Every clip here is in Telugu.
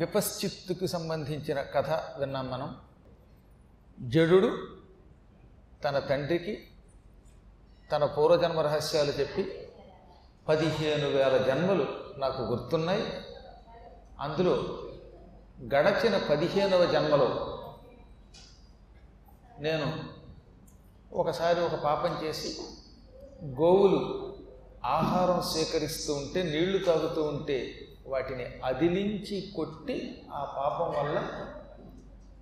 విపశ్చిత్తుకు సంబంధించిన కథ విన్నాం మనం. జడుడు తన తండ్రికి తన పూర్వజన్మ రహస్యాలు చెప్పి పదిహేను వేల జన్మలు నాకు గుర్తున్నాయి. అందులో గడచిన పదిహేనవ జన్మలో నేను ఒకసారి ఒక పాపం చేసి గోవులు ఆహారం సేకరిస్తూ ఉంటే నీళ్ళు తాగుతూ ఉంటే వాటిని అదిలించి కొట్టి ఆ పాపం వల్ల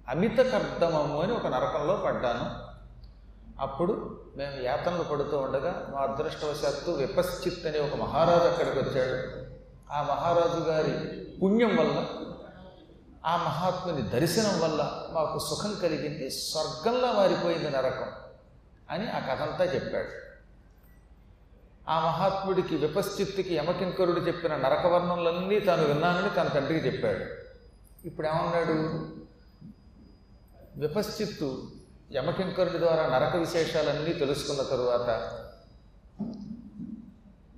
అమిత కర్దమము అని ఒక నరకంలో పడ్డాను. అప్పుడు మేము యాతనలు పడుతూ ఉండగా మా అదృష్టవశాత్తు విపశ్చిత్ అనే ఒక మహారాజు అక్కడికి వచ్చాడు. ఆ మహారాజు గారి పుణ్యం వల్ల ఆ మహాత్ముని దర్శనం వల్ల మాకు సుఖం కలిగింది స్వర్గంలో మారిపోయింది నరకం అని ఆ కథంతా చెప్పాడు. ఆ మహాత్ముడికి విపశ్చిత్తికి యమకింకరుడు చెప్పిన నరకవర్ణంలన్నీ తాను విన్నానని తన తండ్రికి చెప్పాడు. ఇప్పుడు ఏమన్నాడు విపశ్చిత్తు యమకింకరుడి ద్వారా నరక విశేషాలన్నీ తెలుసుకున్న తరువాత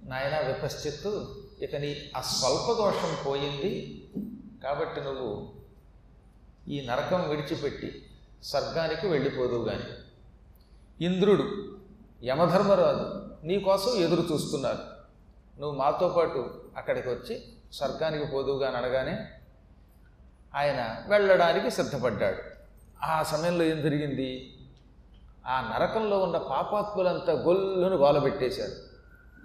నాయన విపశ్చిత్తు ఇక నీ ఆ స్వల్ప దోషం పోయింది కాబట్టి నువ్వు ఈ నరకం విడిచిపెట్టి స్వర్గానికి వెళ్ళిపోదు కానీ ఇంద్రుడు యమధర్మరాజు నీకోసం ఎదురు చూస్తున్నారు. నువ్వు మాతో పాటు అక్కడికి వచ్చి స్వర్గానికి పోదువుగా అనగానే ఆయన వెళ్ళడానికి సిద్ధపడ్డాడు. ఆ సమయంలో ఏం జరిగింది? ఆ నరకంలో ఉన్న పాపాత్ములంతా గొల్లును గోలబెట్టేశారు.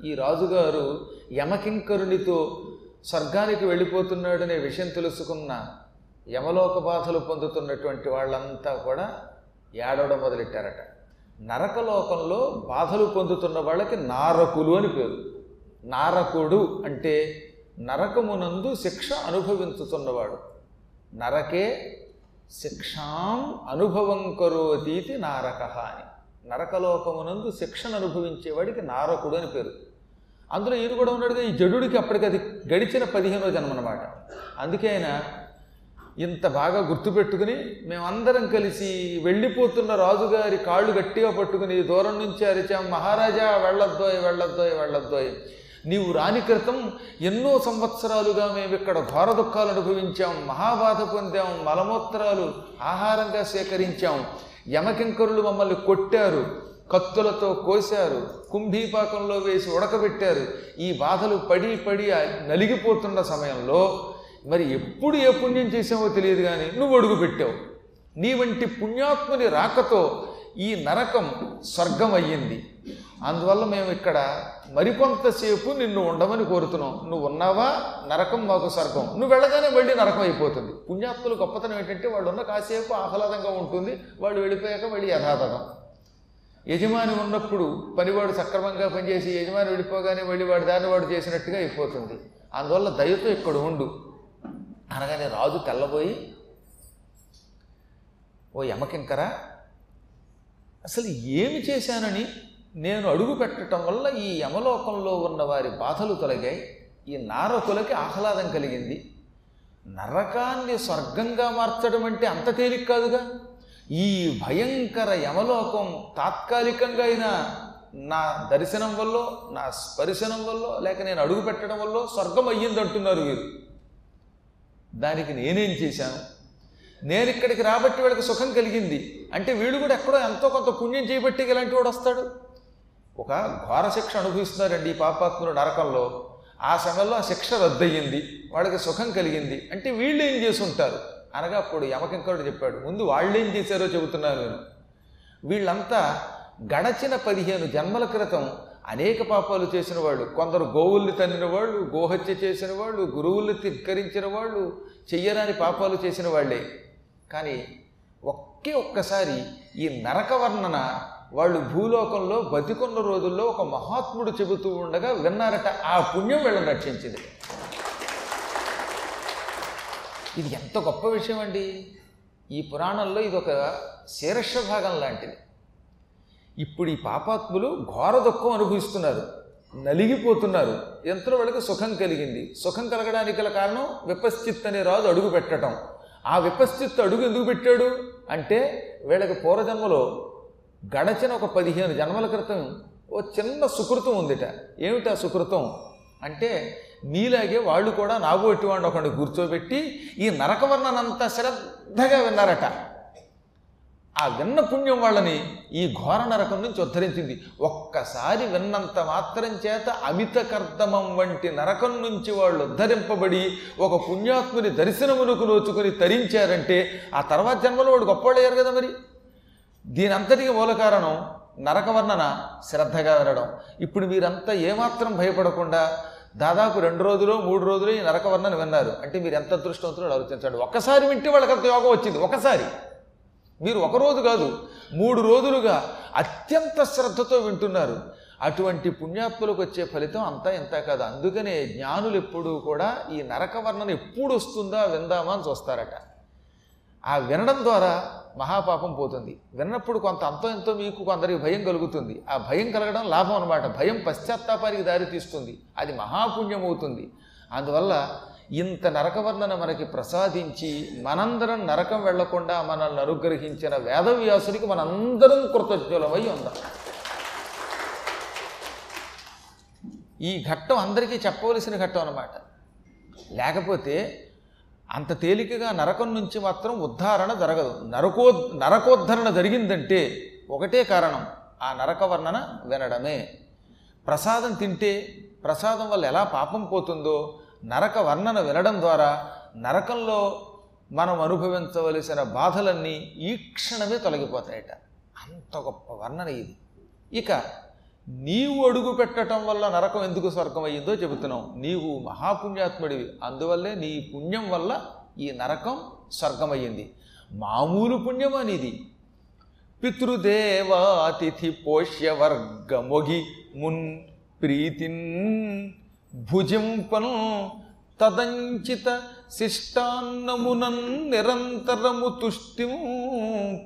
ఈ రాజుగారు యమకింకరునితో స్వర్గానికి వెళ్ళిపోతున్నాడనే విషయం తెలుసుకున్న యమలోక బాధలు పొందుతున్నటువంటి వాళ్ళంతా కూడా ఏడవడం మొదలెట్టారట. నరకలోకంలో బాధలు పొందుతున్న వాళ్ళకి నారకులు అని పేరు. నారకుడు అంటే నరకమునందు శిక్ష అనుభవించుతున్నవాడు. నరకే శిక్షాం అనుభవం కరోతీతి నారక అని. నరకలోకమునందు శిక్షను అనుభవించేవాడికి నారకుడు అని పేరు. అందులో ఈయన కూడా ఉన్నాడుగా ఈ జడుడికి అప్పటికి అది గడిచిన పదిహేనో జన్మ అనమాట అందుకే ఆయన ఇంత బాగా గుర్తుపెట్టుకుని మేమందరం కలిసి వెళ్ళిపోతున్న రాజుగారి కాళ్ళు గట్టిగా పట్టుకుని దూరం నుంచి అరిచాం మహారాజా వెళ్ళొద్దోయ్ వెళ్ళొద్దోయ్ వెళ్ళొద్దోయ్. నీవు రాని క్రితం ఎన్నో సంవత్సరాలుగా మేము ఇక్కడ ఘోర దుఃఖాలు అనుభవించాం మహాబాధ పొందాం మలమూత్రాలు ఆహారంగా సేకరించాం. యమకింకరులు మమ్మల్ని కొట్టారు కత్తులతో కోశారు కుంభీపాకంలో వేసి ఉడకబెట్టారు. ఈ బాధలు పడి పడి నలిగిపోతున్న సమయంలో మరి ఎప్పుడు ఏ పుణ్యం చేసావో తెలియదు కానీ నువ్వు అడుగు పెట్టావు. నీ వంటి పుణ్యాత్ముని రాకతో ఈ నరకం స్వర్గం అయ్యింది. అందువల్ల మేము ఇక్కడ మరికొంతసేపు నిన్ను ఉండమని కోరుతున్నాం. నువ్వు ఉన్నావా? నరకం మాకు స్వర్గం. నువ్వు వెళ్ళగానే మళ్ళీ నరకం అయిపోతుంది. పుణ్యాత్ములు గొప్పతనం ఏంటంటే వాళ్ళు ఉన్న కాసేపు ఆహ్లాదంగా ఉంటుంది. వాళ్ళు వెళ్ళిపోయాక మళ్ళీ యథాతథం. యజమాని ఉన్నప్పుడు పనివాడు సక్రమంగా పనిచేసి యజమాని వెళ్ళిపోగానే మళ్ళీ వాడి దాన్ని వాడు చేసినట్టుగా అయిపోతుంది. అందువల్ల దయతో ఇక్కడ ఉండు. అనగానే రాజు తెల్లబోయి ఓ యమకింకరా అసలు ఏమి చేశానని నేను అడుగు పెట్టడం వల్ల ఈ యమలోకంలో ఉన్న వారి బాధలు తొలగాయి. ఈ నారకులకి ఆహ్లాదం కలిగింది. నరకాన్ని స్వర్గంగా మార్చడం అంటే అంత తేలిక కాదుగా? ఈ భయంకర యమలోకం తాత్కాలికంగా అయినా నా దర్శనం వల్ల నా స్పర్శనం వల్ల లేక నేను అడుగు పెట్టడం వల్ల స్వర్గం అయ్యిందంటున్నారు వీరు. దానికి నేనేం చేశాను? నేను ఇక్కడికి రాబట్టి వీళ్ళకి సుఖం కలిగింది. అంటే వీడు కూడా ఎక్కడో ఎంతో కొంత పుణ్యం చేయబట్టి ఇలాంటి వాడు వస్తాడు? ఒక ఘోర శిక్ష అనుభవిస్తున్నారండి ఈ పాపాత్ములు నరకంలో. ఆ సమయంలో ఆ శిక్ష రద్దయింది. వాళ్ళకి సుఖం కలిగింది. అంటే వీళ్ళు ఏం చేసి ఉంటారు అనగా అప్పుడు యమకింకరుడు చెప్పాడు ముందు వాళ్ళు ఏం చేశారో చెబుతున్నాను నేను. వీళ్ళంతా గడచిన పదిహేను జన్మల క్రితం అనేక పాపాలు చేసిన వాళ్ళు కొందరు గోవుల్ని తన్నిన వాళ్ళు గోహత్య చేసిన వాళ్ళు గురువుల్ని ధిక్కరించిన వాళ్ళు చెయ్యరాని పాపాలు చేసిన వాళ్ళే కానీ ఒకే ఒక్కసారి ఈ నరక వర్ణన వాళ్ళు భూలోకంలో బతికున్న రోజుల్లో ఒక మహాత్ముడు చెబుతూ ఉండగా విన్నారట ఆ పుణ్యం వీళ్ళని రక్షించింది. ఇది ఎంత గొప్ప విషయం అండి ఈ పురాణంలో ఇది ఒక శీర్ష భాగం లాంటిది. ఇప్పుడు ఈ పాపాత్ములు ఘోర దుఃఖం అనుభవిస్తున్నారు. నలిగిపోతున్నారు. ఎంతలో వాళ్ళకి సుఖం కలిగింది. సుఖం కలగడానికి గల కారణం విపశ్చిత్ అనే రాజు అడుగు పెట్టడం ఆ విపశ్చిత్ అడుగు ఎందుకు పెట్టాడు? అంటే వీళ్ళకి పూర్వజన్మలో గడచిన ఒక పదిహేను జన్మల క్రితం ఓ చిన్న సుకృతం ఉందిట. ఆ సుకృతం? అంటే నీలాగే వాళ్ళు కూడా నాగోటివాడిని ఒకడిని కూర్చోబెట్టి ఈ నరకవర్ణనంతా శ్రద్ధగా విన్నారట. ఆ విన్న పుణ్యం వాళ్ళని ఈ ఘోర నరకం నుంచి ఉద్ధరించింది. ఒక్కసారి విన్నంత మాత్రం చేత అమిత కర్దమం వంటి నరకం నుంచి వాళ్ళు ఉద్ధరింపబడి ఒక పుణ్యాత్ముని దర్శనమునకు నోచుకుని తరించారంటే ఆ తర్వాత జన్మలో వాడు గొప్పవాళ్ళయ్యారు కదా మరి. దీనంతటికి మూల కారణం నరకవర్ణన శ్రద్ధగా వినడం. ఇప్పుడు మీరంతా ఏమాత్రం భయపడకుండా దాదాపు రెండు రోజులు మూడు రోజులు ఈ నరకవర్ణన విన్నారు. అంటే మీరు ఎంత అదృష్టవంతులు ఆలోచించండి. ఒక్కసారి వింటే వాళ్ళకి అంత యోగం వచ్చింది. ఒకసారి మీరు ఒకరోజు కాదు మూడు రోజులుగా అత్యంత శ్రద్ధతో వింటున్నారు. అటువంటి పుణ్యాత్ములకు వచ్చే ఫలితం అంతా ఇంత కాదు. అందుకనే జ్ఞానులు ఎప్పుడూ కూడా ఈ నరకవర్ణన ఎప్పుడు వస్తుందా విందామా అని చూస్తారట. ఆ వినడం ద్వారా మహాపాపం పోతుంది. విన్నప్పుడు కొంత అంతో ఎంతో మీకు కొందరికి భయం కలుగుతుంది. ఆ భయం కలగడం లాభం అనమాట భయం పశ్చాత్తాపానికి దారి తీస్తుంది. అది మహాపుణ్యం అవుతుంది అందువల్ల ఇంత నరకవర్ణన మనకి ప్రసాదించి మనందరం నరకం వెళ్ళకుండా మనల్ని అనుగ్రహించిన వేదవ్యాసుడికి మనందరం కృతజ్ఞులమై ఉందాం. ఈ ఘట్టం అందరికీ చెప్పవలసిన ఘట్టం అన్నమాట. లేకపోతే అంత తేలికగా నరకం నుంచి మాత్రం ఉద్ధారణ జరగదు. నరకో నరకోద్ధరణ జరిగిందంటే ఒకటే కారణం ఆ నరక వర్ణన వినడమే. ప్రసాదం తింటే ప్రసాదం వల్ల ఎలా పాపం పోతుందో నరక వర్ణన వినడం ద్వారా నరకంలో మనం అనుభవించవలసిన బాధలన్నీ ఈ క్షణమే తొలగిపోతాయట. అంత గొప్ప వర్ణన ఇది. ఇక నీవు అడుగు పెట్టడం వల్ల నరకం ఎందుకు స్వర్గం అయ్యిందో చెబుతున్నాం. నీవు మహాపుణ్యాత్ముడివి. అందువల్లే నీ పుణ్యం వల్ల ఈ నరకం స్వర్గమయ్యింది. మామూలు పుణ్యం అనేది. పితృదేవాతిథి పోష్యవర్గమొగి మున్ ప్రీతిన్ భుజింపను తదంచిత శిష్టాన్నమునన్ నిరంతరము తుష్టిం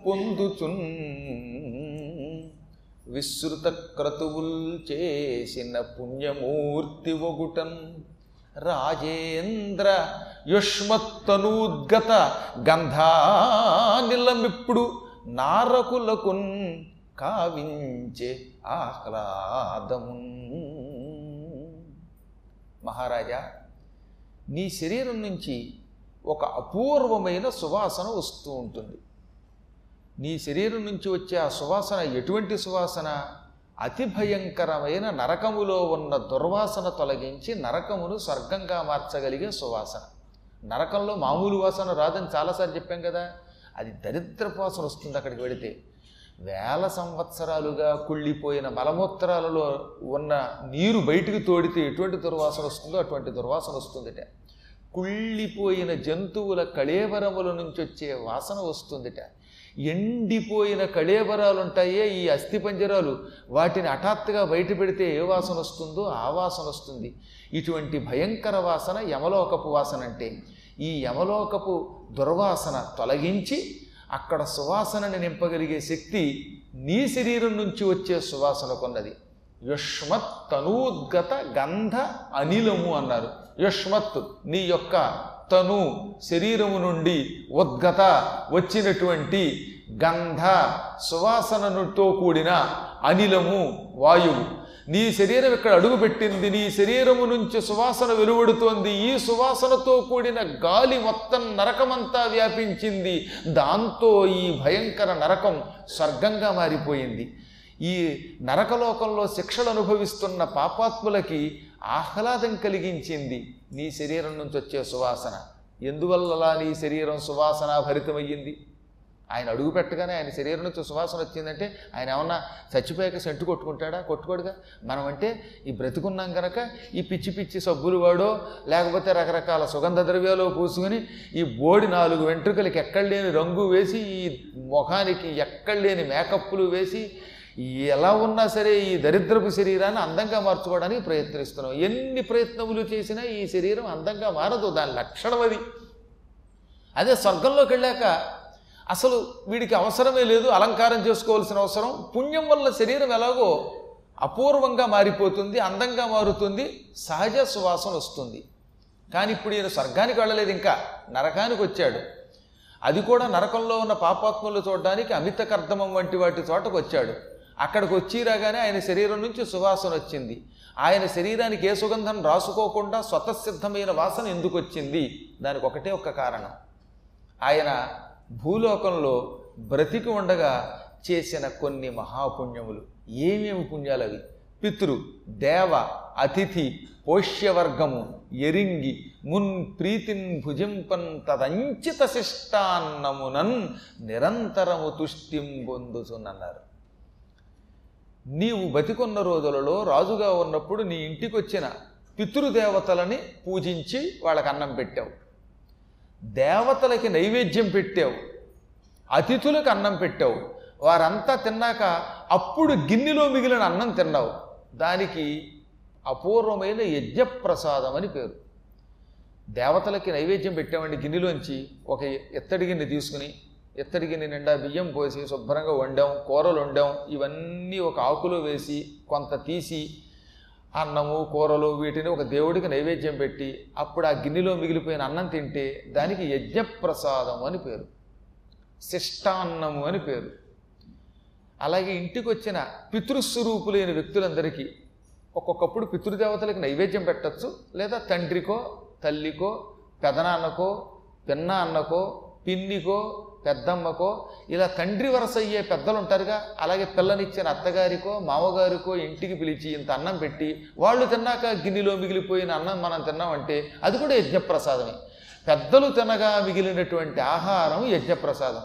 పొందుచున్. విస్తృత క్రతువుల్ చేసిన పుణ్యమూర్తి ఒగుటన్ రాజేంద్ర యుష్మత్తనూద్గత గంధానిలమిప్పుడు నారకులకున్ కావించే ఆహ్లాదము మహారాజా నీ శరీరం నుంచి ఒక అపూర్వమైన సువాసన వస్తూ ఉంటుంది. నీ శరీరం నుంచి వచ్చే ఆ సువాసన ఎటువంటి సువాసన? అతి భయంకరమైన నరకములో ఉన్న దుర్వాసన తొలగించి నరకమును స్వర్గంగా మార్చగలిగే సువాసన. నరకంలో మామూలు వాసన రాదని చాలాసార్లు చెప్పాం కదా అది దరిద్రపు వాసన వస్తుంది అక్కడికి వెళితే. వేల సంవత్సరాలుగా కుళ్ళిపోయిన మలమూత్రాలలో ఉన్న నీరు బయటికి తోడితే ఎటువంటి దుర్వాసన వస్తుందో అటువంటి దుర్వాసన వస్తుందిట. కుళ్ళిపోయిన జంతువుల కళేబరముల నుంచి వచ్చే వాసన వస్తుందిట. ఎండిపోయిన కళేబరాలు ఉంటాయే ఈ అస్థిపంజరాలు. వాటిని హఠాత్తుగా బయట పెడితే ఏ వాసన వస్తుందో ఆ వాసన వస్తుంది. ఇటువంటి భయంకర వాసన యమలోకపు వాసన అంటే. ఈ యమలోకపు దుర్వాసన తొలగించి అక్కడ సువాసనని నింపగలిగే శక్తి నీ శరీరం నుంచి వచ్చే సువాసనకున్నది యుష్మత్ తనూద్గత గంధ అనిలము అన్నారు. యుష్మత్ నీ యొక్క తను శరీరము నుండి ఉద్గత వచ్చినటువంటి గంధ సువాసనతో కూడిన అనిలము వాయువు. నీ శరీరం ఇక్కడ అడుగుపెట్టింది నీ శరీరము నుంచి సువాసన వెలువడుతోంది ఈ సువాసనతో కూడిన గాలి మొత్తం నరకమంతా వ్యాపించింది. దాంతో ఈ భయంకర నరకం స్వర్గంగా మారిపోయింది. ఈ నరకలోకంలో శిక్షలు అనుభవిస్తున్న పాపాత్ములకి ఆహ్లాదం కలిగించింది నీ శరీరం నుంచి వచ్చే సువాసన. ఎందువల్ల నీ శరీరం సువాసన భరితమయ్యింది ఆయన అడుగు పెట్టగానే ఆయన శరీరం నుంచి సువాసన వచ్చిందంటే ఆయన ఏమన్నా చచ్చిపోయాక సెంటు కొట్టుకుంటాడా? కొట్టుకోడుగా? మనం అంటే ఈ బ్రతికున్నాం కనుక ఈ పిచ్చి పిచ్చి సబ్బులు వాడో లేకపోతే రకరకాల సుగంధ ద్రవ్యాలు పూసుకుని ఈ బోడి నాలుగు వెంట్రుకలకి ఎక్కడ లేని రంగు వేసి ఈ ముఖానికి ఎక్కడ లేని మేకప్పులు వేసి ఎలా ఉన్నా సరే ఈ దరిద్రపు శరీరాన్ని అందంగా మార్చుకోవడానికి ప్రయత్నిస్తున్నాం. ఎన్ని ప్రయత్నములు చేసినా ఈ శరీరం అందంగా మారదు. దాని లక్షణం అది. అదే స్వర్గంలోకి వెళ్ళాక అసలు వీడికి అవసరమే లేదు అలంకారం చేసుకోవాల్సిన అవసరం. పుణ్యం వల్ల శరీరం ఎలాగో అపూర్వంగా మారిపోతుంది అందంగా మారుతుంది సహజ సువాసన వస్తుంది. కానీ ఇప్పుడు ఈయన స్వర్గానికి వెళ్ళలేదు ఇంకా నరకానికి వచ్చాడు. అది కూడా నరకంలో ఉన్న పాపాత్ములు చూడడానికి అమిత కర్దమం వంటి వాటి చోటకు వచ్చాడు. అక్కడికి వచ్చి రాగానే ఆయన శరీరం నుంచి సువాసన వచ్చింది. ఆయన శరీరానికి ఏ సుగంధం రాసుకోకుండా స్వతసిద్ధమైన వాసన ఎందుకు వచ్చింది? దానికి ఒకటే ఒక్క కారణం. ఆయన భూలోకంలో బ్రతికి ఉండగా చేసిన కొన్ని మహాపుణ్యములు. ఏమేమి పుణ్యాలు అవి? పితృ దేవ అతిథి పోష్యవర్గము ఎరింగి మున్ ప్రీతిన్ భుజింపన్ తదంచిత శిష్టాన్నమునన్ నిరంతరము తుష్టిం పొందుతున్నారు నీవు బతికున్న రోజులలో రాజుగా ఉన్నప్పుడు నీ ఇంటికి వచ్చిన పితృదేవతలని పూజించి వాళ్ళకి అన్నం పెట్టావు. దేవతలకి నైవేద్యం పెట్టావు అతిథులకు అన్నం పెట్టావు వారంతా తిన్నాక అప్పుడు గిన్నెలో మిగిలిన అన్నం తిన్నావు. దానికి అపూర్వమైన యజ్ఞప్రసాదం అని పేరు. దేవతలకి నైవేద్యం పెట్టామండి గిన్నెలోంచి. ఒక ఎత్తడి గిన్నె తీసుకుని ఎత్తడి గిన్నె నిండా బియ్యం పోసి శుభ్రంగా వండాం కూరలు వండాం. ఇవన్నీ ఒక ఆకులో వేసి కొంత తీసి అన్నము కూరలు వీటిని ఒక దేవుడికి నైవేద్యం పెట్టి అప్పుడు ఆ గిన్నెలో మిగిలిపోయిన అన్నం తింటే దానికి యజ్ఞప్రసాదం అని పేరు. శిష్టాన్నము అని పేరు. అలాగే ఇంటికి వచ్చిన పితృస్వరూపులైన వ్యక్తులందరికీ ఒక్కొక్కప్పుడు పితృదేవతలకు నైవేద్యం పెట్టచ్చు లేదా తండ్రికో తల్లికో పెదనాన్నకో పిన్న అన్నకో పిన్నికో పెద్దమ్మకో ఇలా తండ్రి వరస అయ్యే పెద్దలు ఉంటారుగా అలాగే పిల్లనిచ్చిన అత్తగారికో మామగారికో ఇంటికి పిలిచి ఇంత అన్నం పెట్టి వాళ్ళు తిన్నాక గిన్నెలో మిగిలిపోయిన అన్నం మనం తిన్నామంటే అది కూడా యజ్ఞప్రసాదమే. పెద్దలు తినగా మిగిలినటువంటి ఆహారం యజ్ఞప్రసాదం.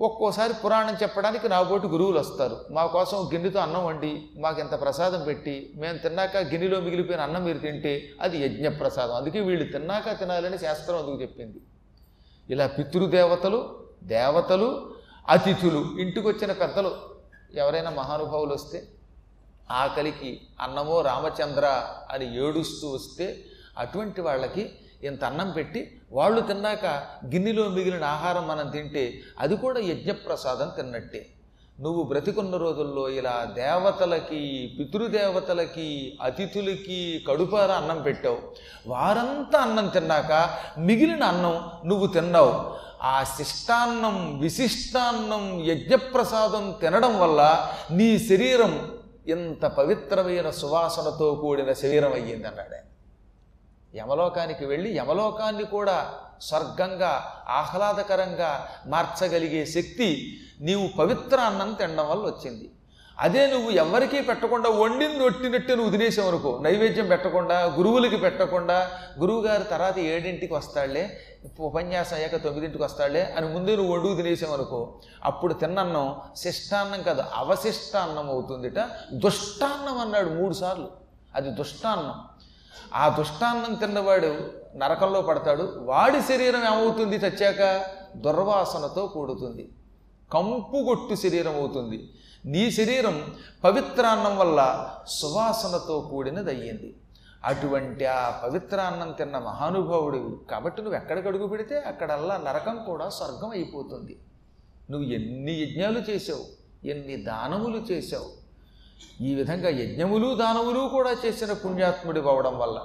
ఒక్కోసారి పురాణం చెప్పడానికి నా గురువులు వస్తారు. మా కోసం గిన్నెతో అన్నం వండి మాకు ఇంత ప్రసాదం పెట్టి మేము తిన్నాక గిన్నెలో మిగిలిపోయిన అన్నం మీరు తింటే అది యజ్ఞప్రసాదం. అందుకే వీళ్ళు తిన్నాక తినాలని శాస్త్రం అందుకు చెప్పింది. ఇలా పితృదేవతలు దేవతలు అతిథులు ఇంటికి వచ్చిన పెద్దలు. ఎవరైనా మహానుభావులు వస్తే ఆకలికి అన్నమో రామచంద్ర అని ఏడుస్తూ వస్తే అటువంటి వాళ్ళకి ఇంత అన్నం పెట్టి వాళ్ళు తిన్నాక గిన్నెలో మిగిలిన ఆహారం మనం తింటే అది కూడా యజ్ఞప్రసాదం తిన్నట్టే. నువ్వు బ్రతికున్న రోజుల్లో ఇలా దేవతలకి పితృదేవతలకి అతిథులకి కడుపార అన్నం పెట్టావు. వారంతా అన్నం తిన్నాక మిగిలిన అన్నం నువ్వు తిన్నావు. ఆ శిష్టాన్నం విశిష్టాన్నం యజ్ఞప్రసాదం తినడం వల్ల నీ శరీరం ఇంత పవిత్రమైన సువాసనతో కూడిన శరీరం అయ్యింది అన్నాడే యమలోకానికి వెళ్ళి యమలోకాన్ని కూడా స్వర్గంగా ఆహ్లాదకరంగా మార్చగలిగే శక్తి నీవు పవిత్ర అన్నం తినడం వల్ల వచ్చింది. అదే నువ్వు ఎవరికీ పెట్టకుండా వండింది ఒట్టినట్టే నువ్వు వదిలేసావు అనుకో నైవేద్యం పెట్టకుండా గురువులకి పెట్టకుండా గురువుగారు తర్వాత ఏడింటికి వస్తాడులే ఉపన్యాసం అయ్యాక తొమ్మిదింటికి వస్తాడులే అని ముందే నువ్వు వండుకు తినేసామనుకో అప్పుడు తిన్నన్నం శిష్టాన్నం కాదు అవశిష్టాన్నం అవుతుందిట. దుష్టాన్నం అన్నాడు మూడు సార్లు. అది దుష్టాన్నం. ఆ దుష్టాన్నం తిన్నవాడు నరకంలో పడతాడు. వాడి శరీరం ఏమవుతుంది చచ్చాక? దుర్వాసనతో కూడుతుంది. కంపుగొట్టు శరీరం అవుతుంది. నీ శరీరం పవిత్రాన్నం వల్ల సువాసనతో కూడినది అయ్యింది అటువంటి ఆ పవిత్ర అన్నం తిన్న మహానుభావుడివి కాబట్టి నువ్వు ఎక్కడికి అడుగు పెడితే అక్కడల్లా నరకం కూడా స్వర్గం అయిపోతుంది. నువ్వు ఎన్ని యజ్ఞాలు చేసావు ఎన్ని దానములు చేసావు ఈ విధంగా యజ్ఞములు దానములు కూడా చేసిన పుణ్యాత్ముడి అవడం వల్ల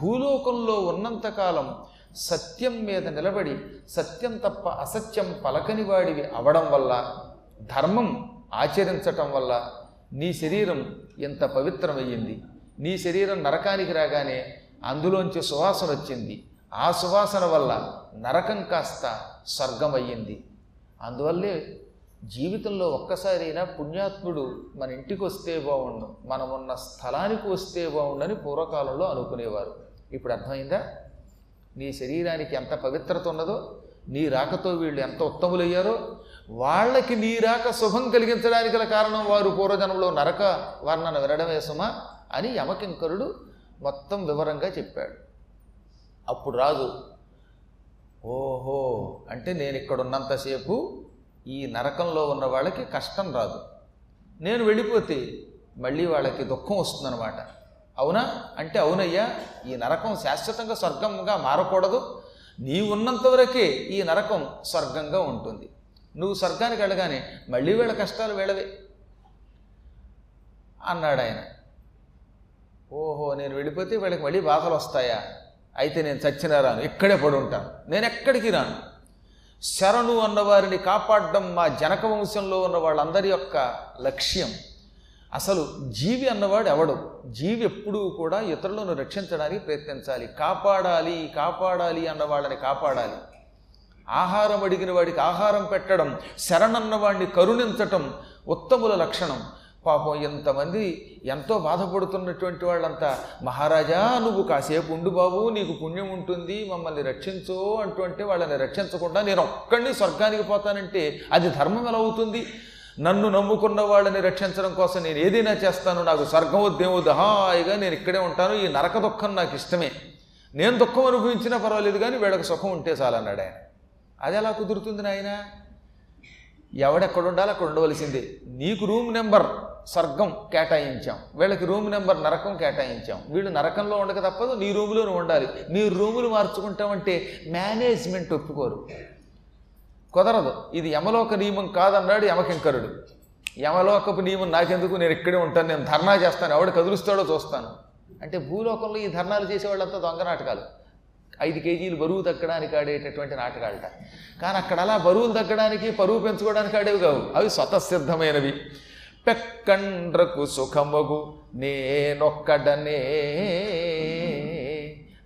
భూలోకంలో ఉన్నంతకాలం సత్యం మీద నిలబడి సత్యం తప్ప అసత్యం పలకని వాడివి అవడం వల్ల ధర్మం ఆచరించటం వల్ల నీ శరీరం ఎంత పవిత్రమయ్యింది. నీ శరీరం నరకానికి రాగానే అందులోంచి సువాసన వచ్చింది. ఆ సువాసన వల్ల నరకం కాస్త స్వర్గం అయ్యింది అందువల్లే జీవితంలో ఒక్కసారైనా పుణ్యాత్ముడు మన ఇంటికి వస్తే బాగుండు మనం ఉన్న స్థలానికి వస్తే బాగుండని పూర్వకాలంలో అనుకునేవారు. ఇప్పుడు అర్థమైందా? నీ శరీరానికి ఎంత పవిత్రత ఉన్నదో నీ రాకతో వీళ్ళు ఎంత ఉత్తములయ్యారో వాళ్ళకి నీ రాక శుభం కలిగించడానికి గల కారణం వారు పూర్వజన్మలో నరక వర్ణన వినడమే సుమా. అని యమకింకరుడు మొత్తం వివరంగా చెప్పాడు. అప్పుడు రాజు ఓహో అంటే నేను ఇక్కడ ఉన్నంతసేపు ఈ నరకంలో ఉన్న వాళ్ళకి కష్టం రాదు. నేను వెళ్ళిపోతే మళ్ళీ వాళ్ళకి దుఃఖం వస్తుందన్నమాట. అవునా? అంటే అవునయ్యా ఈ నరకం శాశ్వతంగా స్వర్గంగా మారకూడదు. నీ ఉన్నంత వరకే ఈ నరకం స్వర్గంగా ఉంటుంది. నువ్వు స్వర్గానికి వెళ్ళగానే మళ్ళీ వీళ్ళ కష్టాలు వీళ్ళవే అన్నాడు ఆయన ఓహో నేను వెళ్ళిపోతే వీళ్ళకి మళ్ళీ బాధలు వస్తాయా? అయితే నేను చచ్చిన రాను ఇక్కడే పడి ఉంటాను. నేను ఎక్కడికి రాను? శరణు అన్నవారిని కాపాడడం మా జనక వంశంలో ఉన్న వాళ్ళందరి యొక్క లక్ష్యం. అసలు జీవి అన్నవాడు ఎవడు? జీవి ఎప్పుడూ కూడా ఇతరులను రక్షించడానికి ప్రయత్నించాలి. కాపాడాలి కాపాడాలి అన్న వాళ్ళని కాపాడాలి. ఆహారం అడిగిన వాడికి ఆహారం పెట్టడం శరణన్నవాడిని కరుణించటం ఉత్తముల లక్షణం. పాపం ఎంతమంది ఎంతో బాధపడుతున్నటువంటి వాళ్ళంతా మహారాజా నువ్వు కాసేపు ఉండు బాబు నీకు పుణ్యం ఉంటుంది మమ్మల్ని రక్షించు అంటూ అంటే వాళ్ళని రక్షించకుండా నేను ఒక్కడిని స్వర్గానికి పోతానంటే అది ధర్మం ఎలా అవుతుంది? నన్ను నమ్ముకున్న వాళ్ళని రక్షించడం కోసం నేను ఏదైనా చేస్తాను నాకు స్వర్గం వద్దేమొద్దు హాయిగా నేను ఇక్కడే ఉంటాను ఈ నరక దుఃఖం నాకు ఇష్టమే. నేను దుఃఖం అనుభవించినా పర్వాలేదు కానీ వీళ్ళకి సుఖం ఉంటే చాలన్నాడు ఆయన. అది ఎలా కుదురుతుంది నాయనా? ఎవడెక్కడ ఉండాలి అక్కడ ఉండవలసిందే. నీకు రూమ్ నెంబర్ స్వర్గం కేటాయించాం. వీళ్ళకి రూమ్ నెంబర్ నరకం కేటాయించాం. వీళ్ళు నరకంలో ఉండక తప్పదు నీ రూములో నువ్వు ఉండాలి. నీ రూములు మార్చుకుంటామంటే మేనేజ్మెంట్ ఒప్పుకోరు. కుదరదు. ఇది యమలోక నియమం కాదన్నాడు యమకింకరుడు. యమలోకపు నియమం నాకెందుకు? నేను ఇక్కడే ఉంటాను నేను ధర్నా చేస్తాను. ఎవడు కదులుస్తాడో చూస్తాను. అంటే భూలోకంలో ఈ ధర్నాలు చేసేవాళ్ళంతా దొంగ నాటకాలు. ఐదు కేజీలు బరువు తగ్గడానికి ఆడేటటువంటి నాటకాలట. కానీ అక్కడ అలా బరువులు తగ్గడానికి పరువు పెంచుకోవడానికి ఆడేవి కావు. అవి స్వతసిద్ధమైనవి. పెక్కండ్రకు సుఖమగు నేనొక్కడనే.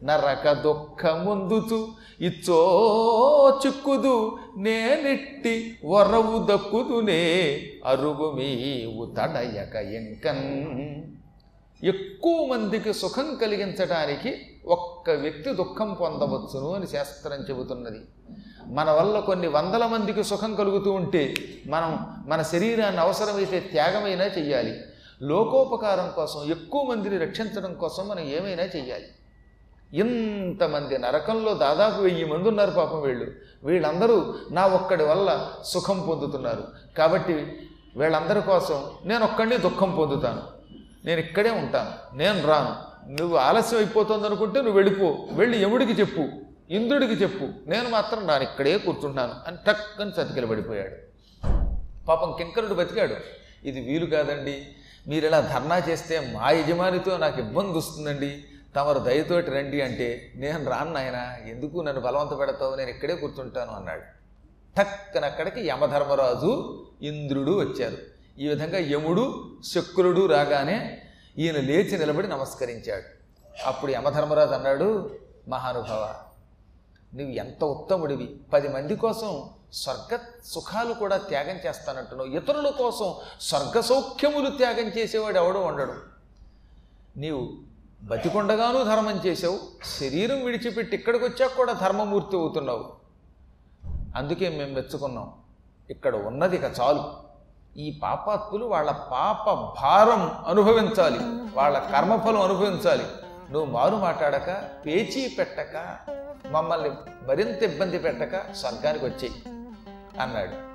నరక దుఃఖముందుచు ఇచ్చో చిక్కుదు నేనిట్టి వరవు దక్కుదునే అరుగు మీవు తడయక ఎంకన్. ఎక్కువ మందికి సుఖం కలిగించడానికి ఒక్క వ్యక్తి దుఃఖం పొందవచ్చును అని శాస్త్రం చెబుతున్నది. మన వల్ల కొన్ని వందల మందికి సుఖం కలుగుతూ ఉంటే మనం మన శరీరాన్ని అవసరమైతే త్యాగమైనా చెయ్యాలి. లోకోపకారం కోసం ఎక్కువ మందిని రక్షించడం కోసం మనం ఏమైనా చెయ్యాలి. ఇంతమంది నరకంలో దాదాపు వెయ్యి మంది ఉన్నారు పాపం వీళ్ళు. వీళ్ళందరూ నా ఒక్కడి వల్ల సుఖం పొందుతున్నారు. కాబట్టి వీళ్ళందరి కోసం నేను ఒక్కడిని దుఃఖం పొందుతాను. నేను ఇక్కడే ఉంటాను. నేను రాను. నువ్వు ఆలస్యం అయిపోతుంది అనుకుంటే నువ్వు వెళ్ళిపో. వెళ్ళి యముడికి చెప్పు? ఇంద్రుడికి చెప్పు. నేను మాత్రం నేను ఇక్కడే కూర్చుంటాను. అని టక్కని చతికిల పడిపోయాడు. పాపం కింకరుడు బతికాడు. ఇది వీలు కాదండి. మీరు ఇలా ధర్నా చేస్తే మా యజమానితో నాకు ఇబ్బంది వస్తుందండి. తమరు దయతోటి రండి అంటే నేను రాను నాయన. ఎందుకు నన్ను బలవంత పెడతావు? నేను ఇక్కడే కూర్చుంటాను అన్నాడు. టక్కన అక్కడికి యమధర్మరాజు ఇంద్రుడు వచ్చారు. ఈ విధంగా యముడు శక్రుడు రాగానే ఈయన లేచి నిలబడి నమస్కరించాడు. అప్పుడు యమధర్మరాజు అన్నాడు మహానుభావ నువ్వు ఎంత ఉత్తముడివి. పది మంది కోసం స్వర్గ సుఖాలు కూడా త్యాగం చేస్తానంటున్నావు. ఇతరుల కోసం స్వర్గ సౌఖ్యములు త్యాగం చేసేవాడు ఎవడో ఉండడు. నీవు బతికొండగాను ధర్మం చేసావు శరీరం విడిచిపెట్టి ఇక్కడికి వచ్చాక కూడా ధర్మమూర్తి అవుతున్నావు. అందుకే మేము మెచ్చుకున్నాం. ఇక్కడ ఉన్నది ఇక చాలు. ఈ పాపాత్ములు వాళ్ళ పాప భారం అనుభవించాలి. వాళ్ళ కర్మఫలం అనుభవించాలి. నువ్వు మారు మాట్లాడక పేచీ పెట్టక మమ్మల్ని మరింత ఇబ్బంది పెట్టక స్వర్గానికి వచ్చేయి అన్నాడు.